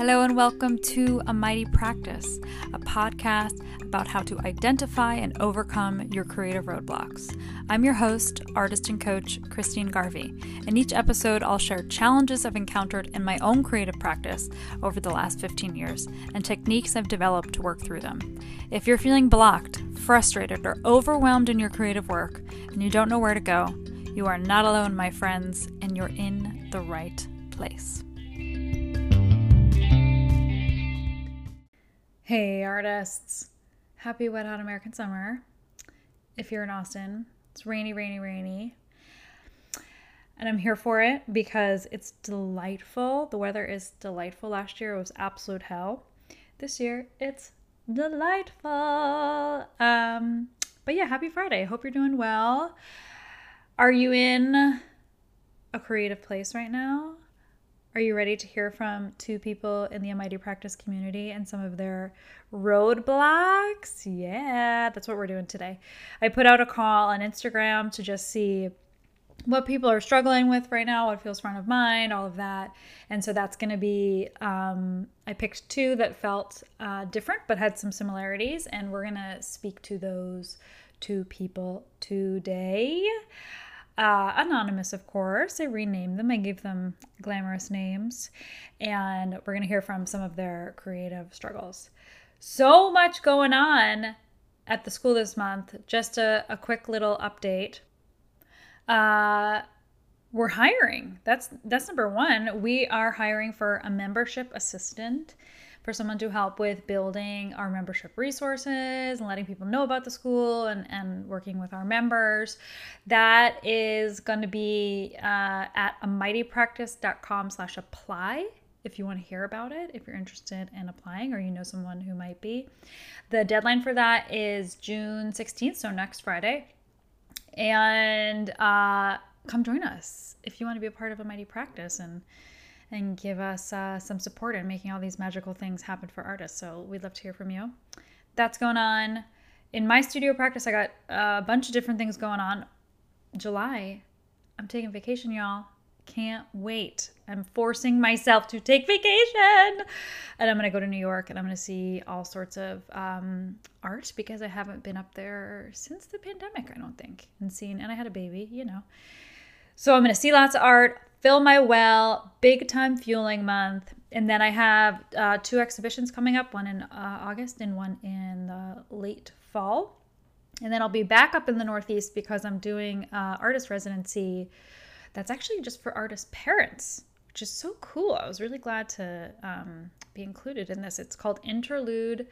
Hello, and welcome to A Mighty Practice, a podcast about how to identify and overcome your creative roadblocks. I'm your host, artist and coach, Christine Garvey. In each episode, I'll share challenges I've encountered in my own creative practice over the last 15 years and techniques I've developed to work through them. If you're feeling blocked, frustrated, or overwhelmed in your creative work and you don't know where to go, you are not alone, my friends, and you're in the right place. Hey, artists. Happy wet hot American summer. If you're in Austin, it's rainy, rainy, rainy. And I'm here for it because it's delightful. The weather is delightful. Last year it was absolute hell. This year it's delightful. Um, but yeah, happy Friday. Hope you're doing well. Are you in a creative place right now? Are you ready to hear from two people in the Mighty Practice community and some of their roadblocks? Yeah, that's what we're doing today. I put out a call on Instagram to just see what people are struggling with right now, what feels front of mind, all of that. And so that's going to be, um, I picked two that felt uh, different but had some similarities, and we're going to speak to those two people today. Uh, anonymous, of course. I renamed them, I gave them glamorous names, and we're going to hear from some of their creative struggles. So much going on at the school this month. Just a, a quick little update. Uh, we're hiring. That's that's number one. We are hiring for a membership assistant for someone to help with building our membership resources and letting people know about the school and, and working with our members. That is going to be uh, at amightypractice.com slash apply if you want to hear about it, if you're interested in applying or you know someone who might be. The deadline for that is June 16th, so next Friday. And uh, come join us if you want to be a part of a mighty practice and and give us uh, some support in making all these magical things happen for artists. So we'd love to hear from you. That's going on. In my studio practice, I got a bunch of different things going on. July, I'm taking vacation, y'all. Can't wait. I'm forcing myself to take vacation. And I'm going to go to New York and I'm going to see all sorts of um, art because I haven't been up there since the pandemic, I don't think. And seen, and I had a baby, you know. So I'm going to see lots of art, fill my well, big time fueling month. And then I have uh, two exhibitions coming up one in uh, August and one in the late fall. And then I'll be back up in the Northeast because I'm doing uh, artist residency that's actually just for artist parents, which is so cool. I was really glad to um, be included in this. It's called Interlude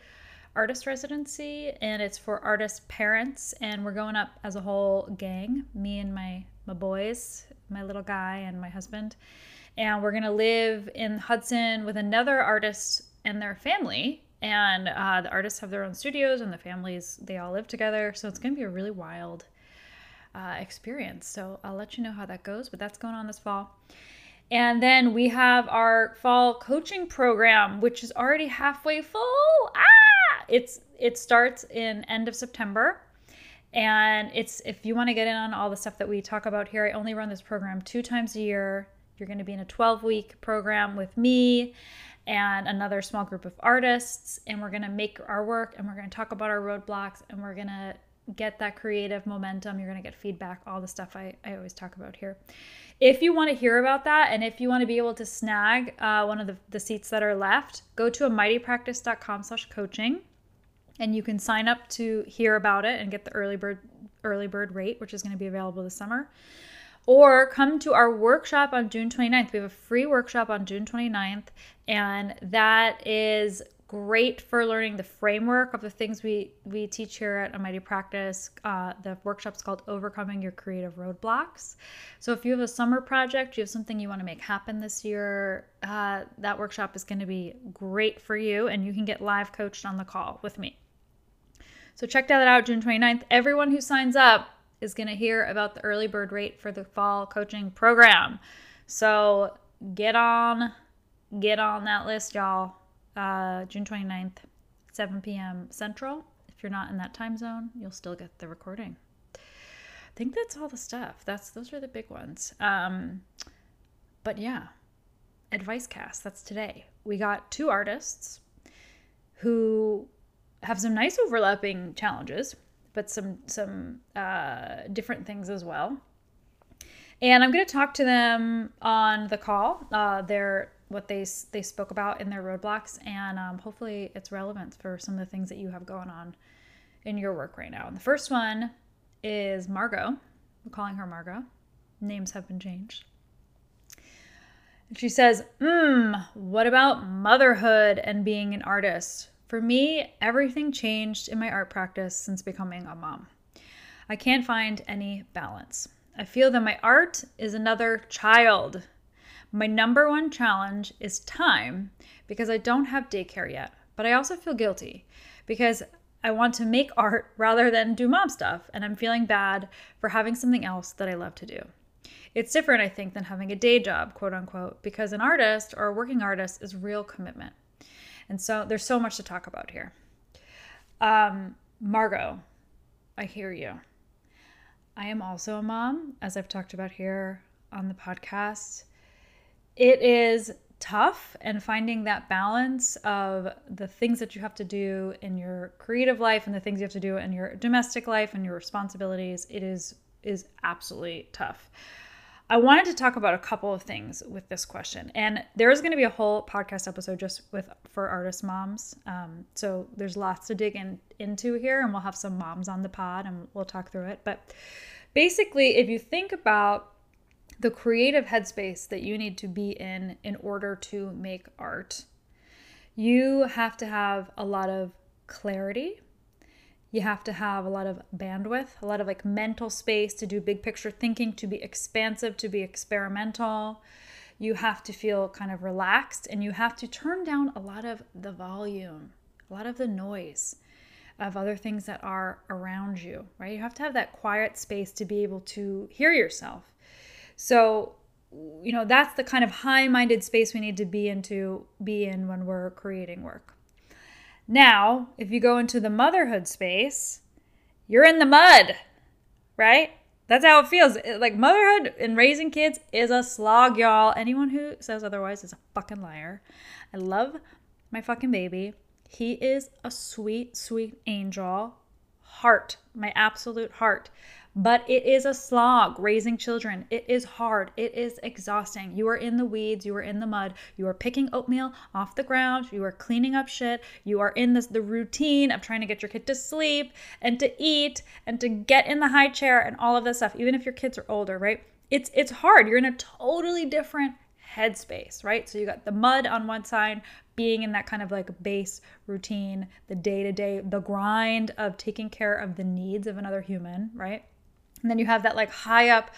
Artist Residency, and it's for artist parents. And we're going up as a whole gang, me and my my boys, my little guy, and my husband. And we're gonna live in Hudson with another artist and their family. And uh, the artists have their own studios, and the families they all live together. So it's gonna be a really wild uh, experience. So I'll let you know how that goes. But that's going on this fall. And then we have our fall coaching program, which is already halfway full. Ah, it's it starts in end of September. And it's if you want to get in on all the stuff that we talk about here, I only run this program two times a year. You're going to be in a 12 week program with me and another small group of artists. And we're going to make our work and we're going to talk about our roadblocks and we're going to get that creative momentum. You're going to get feedback, all the stuff I, I always talk about here. If you want to hear about that and if you want to be able to snag uh, one of the, the seats that are left, go to amightypractice.com slash coaching and you can sign up to hear about it and get the early bird early bird rate which is going to be available this summer or come to our workshop on June 29th. We have a free workshop on June 29th, and that is great for learning the framework of the things we we teach here at Mighty Practice. Uh, the workshop's called Overcoming Your Creative Roadblocks. So if you have a summer project, you have something you want to make happen this year, uh, that workshop is going to be great for you, and you can get live coached on the call with me. So check that out June 29th. Everyone who signs up is going to hear about the early bird rate for the fall coaching program. So get on get on that list, y'all. Uh, June 29th, 7 p.m. Central. If you're not in that time zone, you'll still get the recording. I think that's all the stuff. That's those are the big ones. Um, but yeah, advice cast. That's today. We got two artists who have some nice overlapping challenges, but some some uh, different things as well. And I'm going to talk to them on the call. Uh, their what they they spoke about in their roadblocks, and um, hopefully it's relevant for some of the things that you have going on in your work right now. And the first one is Margot. We're calling her Margot. Names have been changed. She says, Mmm, what about motherhood and being an artist? For me, everything changed in my art practice since becoming a mom. I can't find any balance. I feel that my art is another child. My number one challenge is time because I don't have daycare yet, but I also feel guilty because I want to make art rather than do mom stuff, and I'm feeling bad for having something else that I love to do. It's different, I think, than having a day job, quote unquote, because an artist or a working artist is real commitment. And so there's so much to talk about here. Um, Margot, I hear you. I am also a mom, as I've talked about here on the podcast. It is tough and finding that balance of the things that you have to do in your creative life and the things you have to do in your domestic life and your responsibilities it is is absolutely tough I wanted to talk about a couple of things with this question, and there is going to be a whole podcast episode just with for artist moms. Um, so there's lots to dig in, into here, and we'll have some moms on the pod, and we'll talk through it. But basically, if you think about the creative headspace that you need to be in in order to make art, you have to have a lot of clarity you have to have a lot of bandwidth, a lot of like mental space to do big picture thinking, to be expansive, to be experimental. You have to feel kind of relaxed and you have to turn down a lot of the volume, a lot of the noise of other things that are around you, right? You have to have that quiet space to be able to hear yourself. So, you know, that's the kind of high-minded space we need to be into be in when we're creating work. Now, if you go into the motherhood space, you're in the mud, right? That's how it feels. Like motherhood and raising kids is a slog, y'all. Anyone who says otherwise is a fucking liar. I love my fucking baby. He is a sweet, sweet angel. Heart, my absolute heart. But it is a slog raising children. It is hard. It is exhausting. You are in the weeds. You are in the mud. You are picking oatmeal off the ground. You are cleaning up shit. You are in this the routine of trying to get your kid to sleep and to eat and to get in the high chair and all of this stuff. Even if your kids are older, right? It's it's hard. You're in a totally different headspace, right? So you got the mud on one side, being in that kind of like base routine, the day to day, the grind of taking care of the needs of another human, right? And then you have that like high up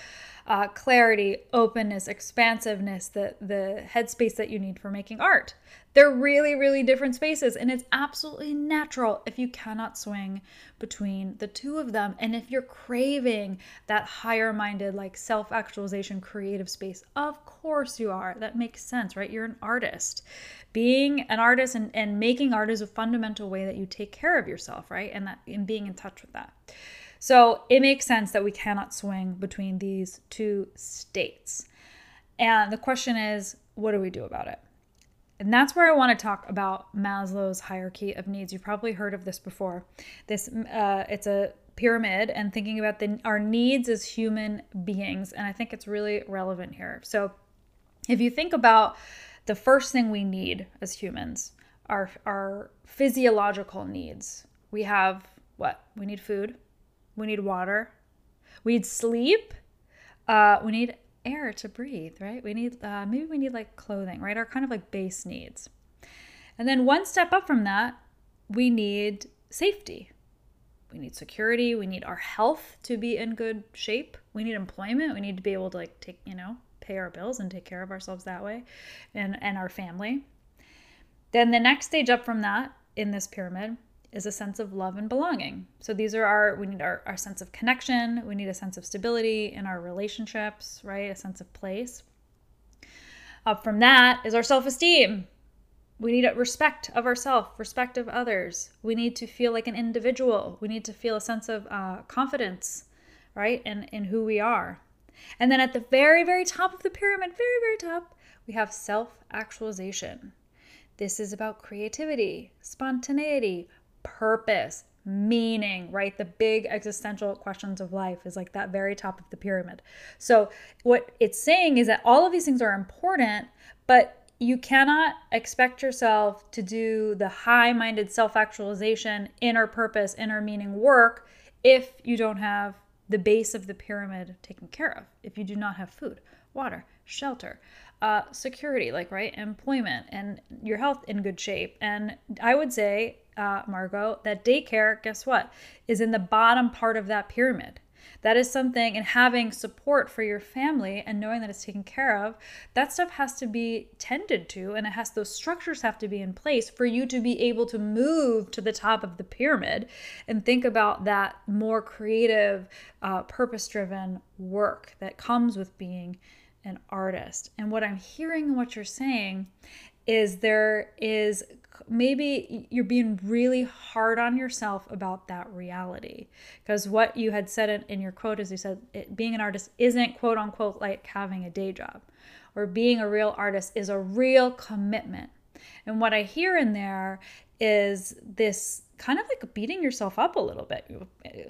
uh, clarity, openness, expansiveness, the the headspace that you need for making art. They're really, really different spaces, and it's absolutely natural if you cannot swing between the two of them. And if you're craving that higher minded, like self actualization, creative space, of course you are. That makes sense, right? You're an artist. Being an artist and, and making art is a fundamental way that you take care of yourself, right? And that and being in touch with that. So it makes sense that we cannot swing between these two states. And the question is, what do we do about it? And that's where I want to talk about Maslow's hierarchy of needs. You've probably heard of this before. This uh, it's a pyramid and thinking about the, our needs as human beings, and I think it's really relevant here. So, if you think about the first thing we need as humans, our our physiological needs, we have what? We need food, we need water. We need sleep. Uh, we need air to breathe, right? We need, uh, maybe we need like clothing, right? Our kind of like base needs. And then one step up from that, we need safety. We need security. We need our health to be in good shape. We need employment. We need to be able to like take, you know, pay our bills and take care of ourselves that way and, and our family. Then the next stage up from that in this pyramid is a sense of love and belonging. So these are our, we need our, our sense of connection, we need a sense of stability in our relationships, right? A sense of place. Up from that is our self esteem. We need respect of ourselves, respect of others. We need to feel like an individual. We need to feel a sense of uh, confidence, right? In, in who we are. And then at the very, very top of the pyramid, very, very top, we have self actualization. This is about creativity, spontaneity, purpose, meaning, right? The big existential questions of life is like that very top of the pyramid. So, what it's saying is that all of these things are important, but you cannot expect yourself to do the high minded self actualization, inner purpose, inner meaning work if you don't have the base of the pyramid taken care of, if you do not have food, water, shelter, uh, security, like, right, employment, and your health in good shape. And I would say, uh, Margot, that daycare, guess what, is in the bottom part of that pyramid. That is something, and having support for your family and knowing that it's taken care of, that stuff has to be tended to, and it has those structures have to be in place for you to be able to move to the top of the pyramid and think about that more creative, uh, purpose driven work that comes with being an artist. And what I'm hearing and what you're saying is there is maybe you're being really hard on yourself about that reality. Because what you had said in, in your quote is you said it, being an artist isn't quote unquote like having a day job or being a real artist is a real commitment. And what i hear in there is this kind of like beating yourself up a little bit.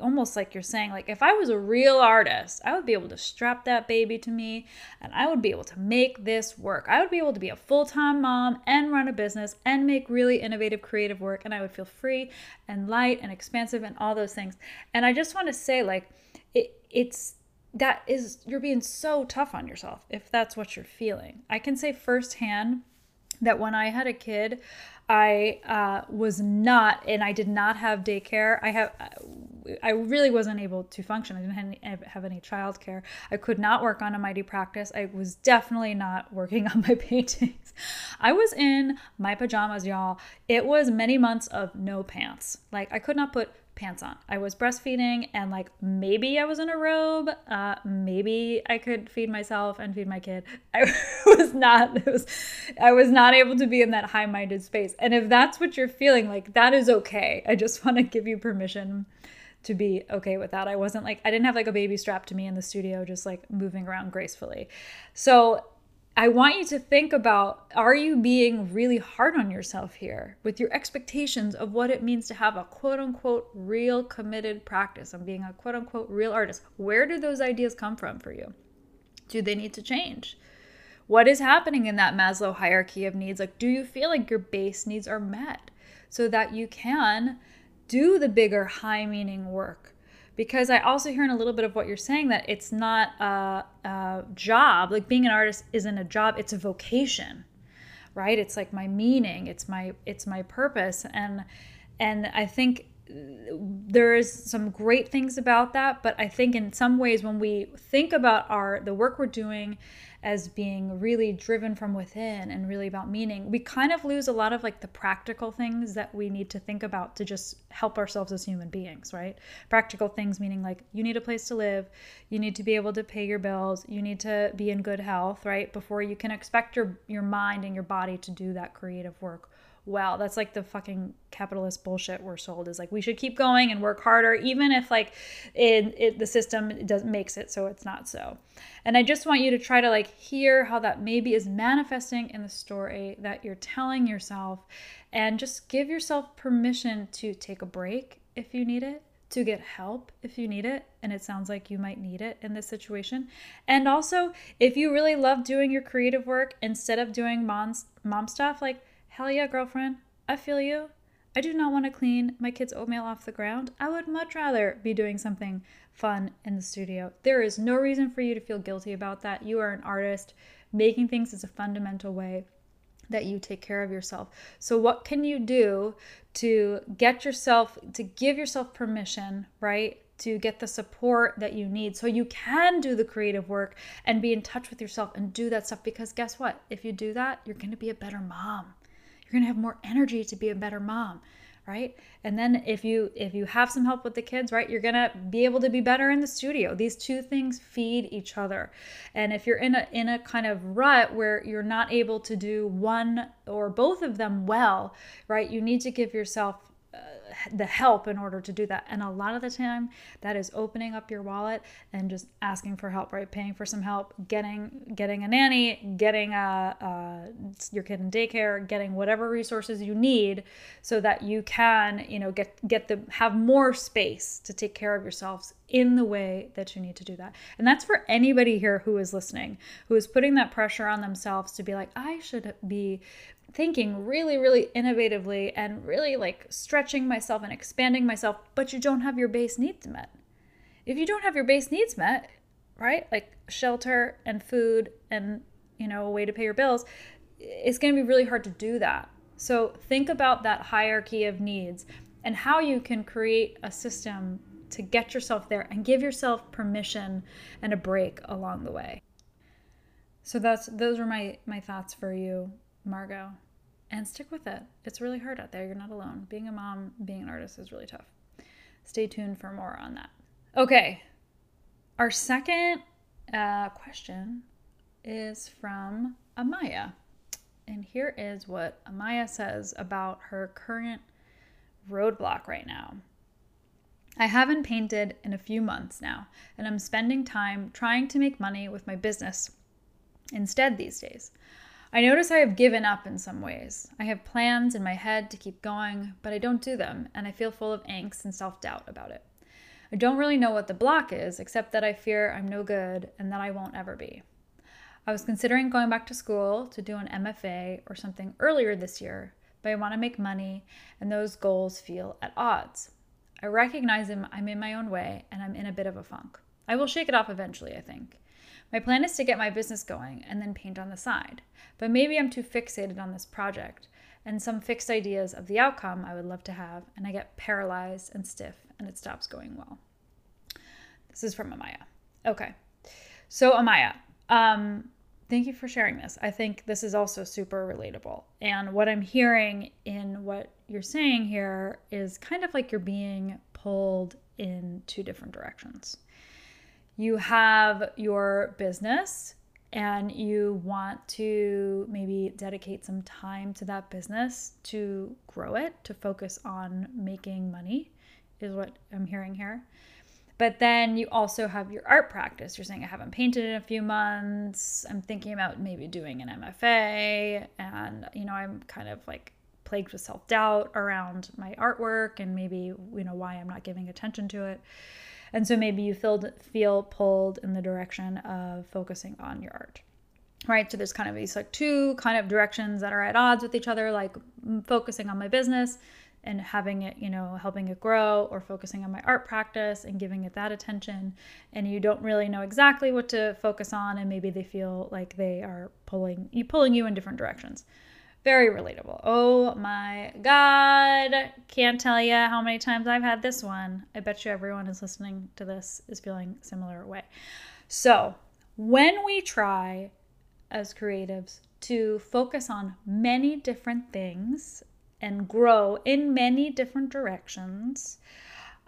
Almost like you're saying like if i was a real artist i would be able to strap that baby to me and i would be able to make this work. I would be able to be a full-time mom and run a business and make really innovative creative work and i would feel free and light and expansive and all those things. And i just want to say like it, it's that is you're being so tough on yourself if that's what you're feeling. I can say firsthand that when i had a kid I uh, was not, and I did not have daycare. I have, I really wasn't able to function. I didn't have any, have any childcare. I could not work on a mighty practice. I was definitely not working on my paintings. I was in my pajamas, y'all. It was many months of no pants. Like I could not put pants on. I was breastfeeding and like maybe I was in a robe. Uh, maybe I could feed myself and feed my kid. I was not. Was. I was not able to be in that high-minded space. And if that's what you're feeling, like that is okay. I just want to give you permission to be okay with that. I wasn't like I didn't have like a baby strapped to me in the studio, just like moving around gracefully. So I want you to think about are you being really hard on yourself here with your expectations of what it means to have a quote unquote real committed practice and being a quote unquote real artist? Where do those ideas come from for you? Do they need to change? What is happening in that Maslow hierarchy of needs? Like, do you feel like your base needs are met so that you can do the bigger, high meaning work? Because I also hear in a little bit of what you're saying that it's not a, a job. Like being an artist isn't a job; it's a vocation, right? It's like my meaning. It's my it's my purpose, and and I think there is some great things about that but i think in some ways when we think about our the work we're doing as being really driven from within and really about meaning, we kind of lose a lot of like the practical things that we need to think about to just help ourselves as human beings, right? Practical things meaning like you need a place to live, you need to be able to pay your bills, you need to be in good health, right? Before you can expect your your mind and your body to do that creative work wow that's like the fucking capitalist bullshit we're sold is like we should keep going and work harder even if like it, it the system does makes it so it's not so. And i just want you to try to like hear how that maybe is manifesting in the story that you're telling yourself and just give yourself permission to take a break if you need it to get help if you need it and it sounds like you might need it in this situation. And also if you really love doing your creative work instead of doing mom's mom stuff like Hell yeah, girlfriend. I feel you. I do not want to clean my kids' oatmeal off the ground. I would much rather be doing something fun in the studio. There is no reason for you to feel guilty about that. You are an artist. Making things is a fundamental way that you take care of yourself. So, what can you do to get yourself, to give yourself permission, right? To get the support that you need so you can do the creative work and be in touch with yourself and do that stuff. Because guess what? If you do that, you're going to be a better mom you're going to have more energy to be a better mom right? And then if you if you have some help with the kids right you're gonna be able to be better in the studio. These two things feed each other. And if you're in a in a kind of rut where you're not able to do one or both of them well right you need to give yourself uh, the help in order to do that. And a lot of the time, that is opening up your wallet and just asking for help, right? Paying for some help, getting getting a nanny, getting a, a your kid in daycare, getting whatever resources you need, so that you can, you know, get get the have more space to take care of yourselves in the way that you need to do that. And that's for anybody here who is listening, who is putting that pressure on themselves to be like, I should be thinking really, really innovatively and really like stretching myself and expanding myself, but you don't have your base needs met. If you don't have your base needs met, right, like shelter and food and, you know, a way to pay your bills, it's going to be really hard to do that. So think about that hierarchy of needs and how you can create a system to get yourself there and give yourself permission and a break along the way. So that's those were my my thoughts for you Margot, and stick with it. It's really hard out there. You're not alone. Being a mom, being an artist is really tough. Stay tuned for more on that. Okay, our second uh, question is from Amaya. And here is what Amaya says about her current roadblock right now. I haven't painted in a few months now, and I'm spending time trying to make money with my business instead these days. I notice I have given up in some ways. I have plans in my head to keep going, but I don't do them, and I feel full of angst and self doubt about it. I don't really know what the block is, except that I fear I'm no good and that I won't ever be. I was considering going back to school to do an MFA or something earlier this year, but I want to make money, and those goals feel at odds. I recognize I'm in my own way, and I'm in a bit of a funk. I will shake it off eventually, I think. My plan is to get my business going and then paint on the side. But maybe I'm too fixated on this project and some fixed ideas of the outcome I would love to have, and I get paralyzed and stiff and it stops going well. This is from Amaya. Okay. So, Amaya, um, thank you for sharing this. I think this is also super relatable. And what I'm hearing in what you're saying here is kind of like you're being pulled in two different directions you have your business and you want to maybe dedicate some time to that business to grow it, to focus on making money, is what I'm hearing here. But then you also have your art practice. You're saying, I haven't painted in a few months. I'm thinking about maybe doing an MFA. And, you know, I'm kind of like plagued with self doubt around my artwork and maybe, you know, why I'm not giving attention to it. And so maybe you feel, feel pulled in the direction of focusing on your art. Right? So there's kind of these like two kind of directions that are at odds with each other, like focusing on my business and having it, you know, helping it grow or focusing on my art practice and giving it that attention. And you don't really know exactly what to focus on and maybe they feel like they are pulling you pulling you in different directions. Very relatable. Oh my God. Can't tell you how many times I've had this one. I bet you everyone is listening to this is feeling similar way. So, when we try as creatives to focus on many different things and grow in many different directions,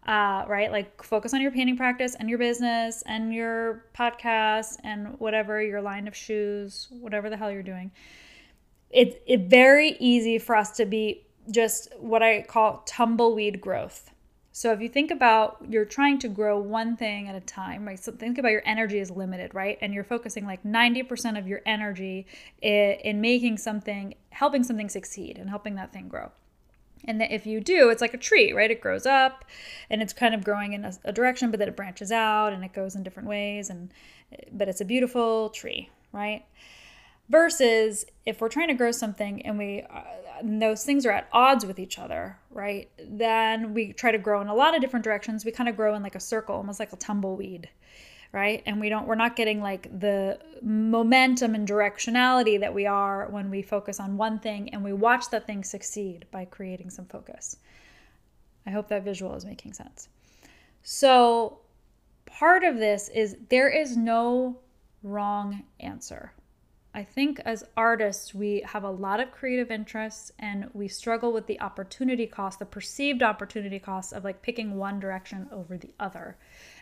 uh, right? Like focus on your painting practice and your business and your podcast and whatever your line of shoes, whatever the hell you're doing it's it very easy for us to be just what I call tumbleweed growth. So if you think about you're trying to grow one thing at a time, right? So think about your energy is limited, right? And you're focusing like 90% of your energy in, in making something, helping something succeed and helping that thing grow. And that if you do, it's like a tree, right? It grows up and it's kind of growing in a, a direction, but then it branches out and it goes in different ways. And but it's a beautiful tree, right? Versus if we're trying to grow something and we uh, and those things are at odds with each other right then we try to grow in a lot of different directions. We kind of grow in like a circle almost like a tumbleweed right? And we don't we're not getting like the momentum and directionality that we are when we focus on one thing and we watch that thing succeed by creating some focus. I hope that visual is making sense. So part of this is there is no wrong answer I think as artists, we have a lot of creative interests and we struggle with the opportunity cost, the perceived opportunity cost of like picking one direction over the other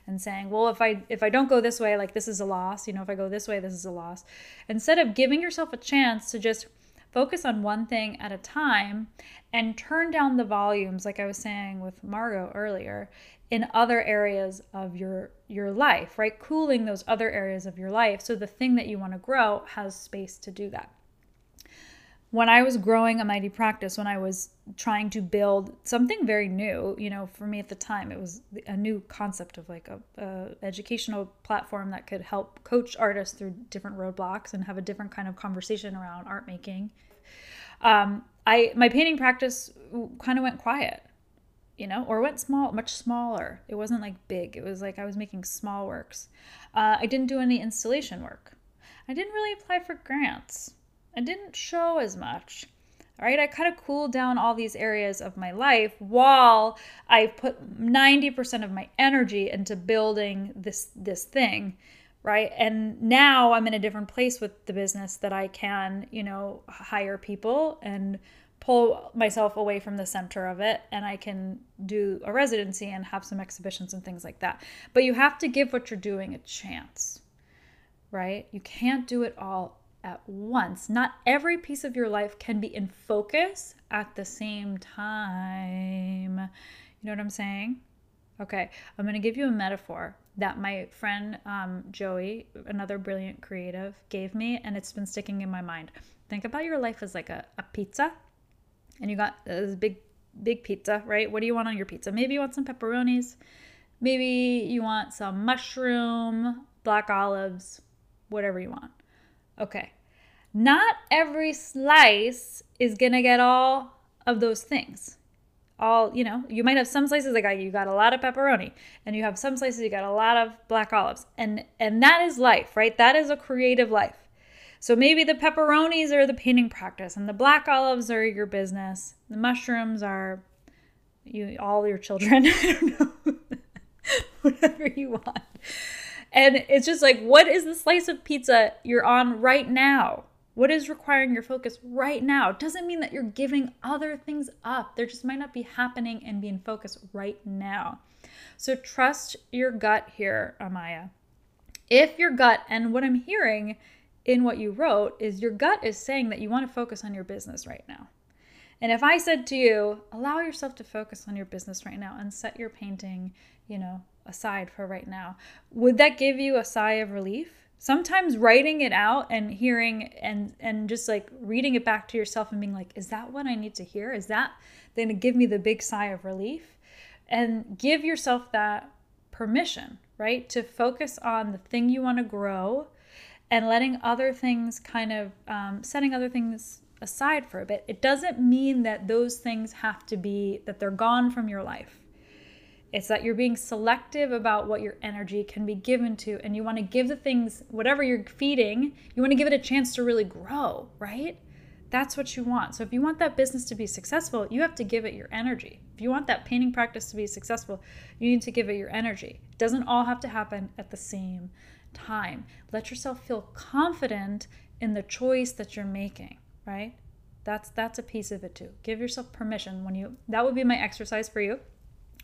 and saying, well, if I if I don't go this way, like this is a loss, you know, if I go this way, this is a loss. Instead of giving yourself a chance to just Focus on one thing at a time and turn down the volumes, like I was saying with Margot earlier, in other areas of your your life, right? Cooling those other areas of your life so the thing that you want to grow has space to do that when I was growing a mighty practice, when I was trying to build something very new, you know, for me at the time, it was a new concept of like a, a, educational platform that could help coach artists through different roadblocks and have a different kind of conversation around art making. Um, I my painting practice kind of went quiet, you know, or went small, much smaller. It wasn't like big. It was like I was making small works. Uh, I didn't do any installation work. I didn't really apply for grants I didn't show as much. All right, I kind of cooled down all these areas of my life while I put 90% of my energy into building this this thing, right? And now I'm in a different place with the business that I can, you know, hire people and pull myself away from the center of it and I can do a residency and have some exhibitions and things like that. But you have to give what you're doing a chance. Right? You can't do it all at once. Not every piece of your life can be in focus at the same time. You know what I'm saying? Okay, I'm to give you a metaphor that my friend um, Joey, another brilliant creative, gave me, and it's been sticking in my mind. Think about your life as like a, a pizza, and you got this big, big pizza, right? What do you want on your pizza? Maybe you want some pepperonis, maybe you want some mushroom, black olives, whatever you want. Okay. Not every slice is going to get all of those things. All, you know, you might have some slices got you got a lot of pepperoni and you have some slices you got a lot of black olives. And and that is life, right? That is a creative life. So maybe the pepperonis are the painting practice and the black olives are your business. The mushrooms are you all your children. I don't know. Whatever you want. And it's just like, what is the slice of pizza you're on right now? What is requiring your focus right now? Doesn't mean that you're giving other things up. There just might not be happening and being focused right now. So trust your gut here, Amaya. If your gut, and what I'm hearing in what you wrote, is your gut is saying that you want to focus on your business right now. And if I said to you, allow yourself to focus on your business right now and set your painting, you know, aside for right now, would that give you a sigh of relief? Sometimes writing it out and hearing and and just like reading it back to yourself and being like, is that what I need to hear? Is that going to give me the big sigh of relief? And give yourself that permission, right? To focus on the thing you want to grow and letting other things kind of um, setting other things aside for a bit. It doesn't mean that those things have to be that they're gone from your life it's that you're being selective about what your energy can be given to, and you want to give the things, whatever you're feeding, you want to give it a chance to really grow, right? That's what you want. So, if you want that business to be successful, you have to give it your energy. If you want that painting practice to be successful, you need to give it your energy. It doesn't all have to happen at the same time. Let yourself feel confident in the choice that you're making, right? That's that's a piece of it too. Give yourself permission when you that would be my exercise for you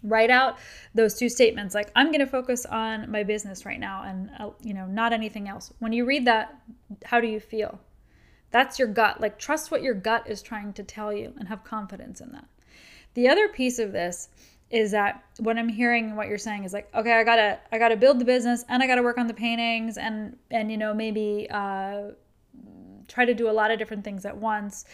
write out those two statements. Like i'm going to focus on my business right now and uh, you know not anything else. When you read that how do you feel? That's your gut. Like trust what your gut is trying to tell you and have confidence in that. The other piece of this is that what i'm hearing and what you're saying is like okay i gotta i gotta build the business and i gotta work on the paintings and and you know maybe uh try to do a lot of different things at once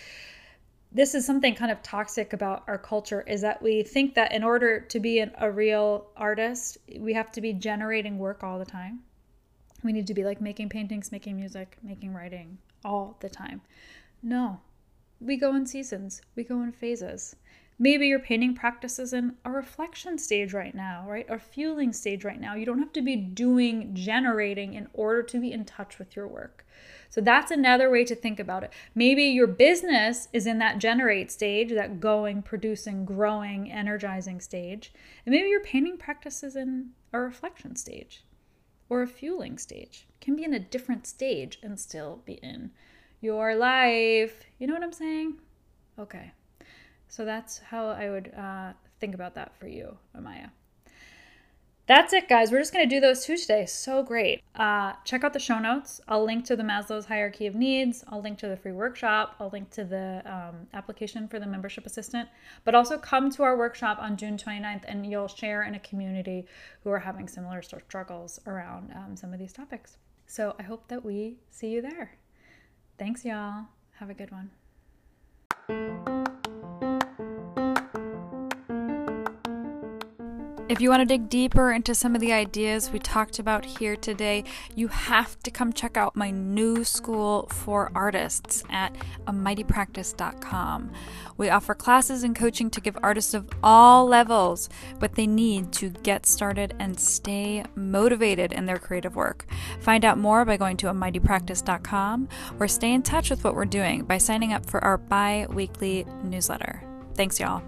this is something kind of toxic about our culture is that we think that in order to be an, a real artist, we have to be generating work all the time. We need to be like making paintings, making music, making writing all the time. No, we go in seasons, we go in phases. Maybe your painting practice is in a reflection stage right now, right? A fueling stage right now. You don't have to be doing generating in order to be in touch with your work. So that's another way to think about it. Maybe your business is in that generate stage, that going, producing, growing, energizing stage. And maybe your painting practice is in a reflection stage or a fueling stage. Can be in a different stage and still be in your life. You know what I'm saying? Okay. So that's how I would uh, think about that for you, Amaya. That's it, guys. We're just going to do those two today. So great. Uh, check out the show notes. I'll link to the Maslow's hierarchy of needs. I'll link to the free workshop. I'll link to the um, application for the membership assistant. But also come to our workshop on June 29th and you'll share in a community who are having similar struggles around um, some of these topics. So I hope that we see you there. Thanks, y'all. Have a good one. If you want to dig deeper into some of the ideas we talked about here today, you have to come check out my new school for artists at amightypractice.com. We offer classes and coaching to give artists of all levels what they need to get started and stay motivated in their creative work. Find out more by going to amightypractice.com or stay in touch with what we're doing by signing up for our bi weekly newsletter. Thanks, y'all.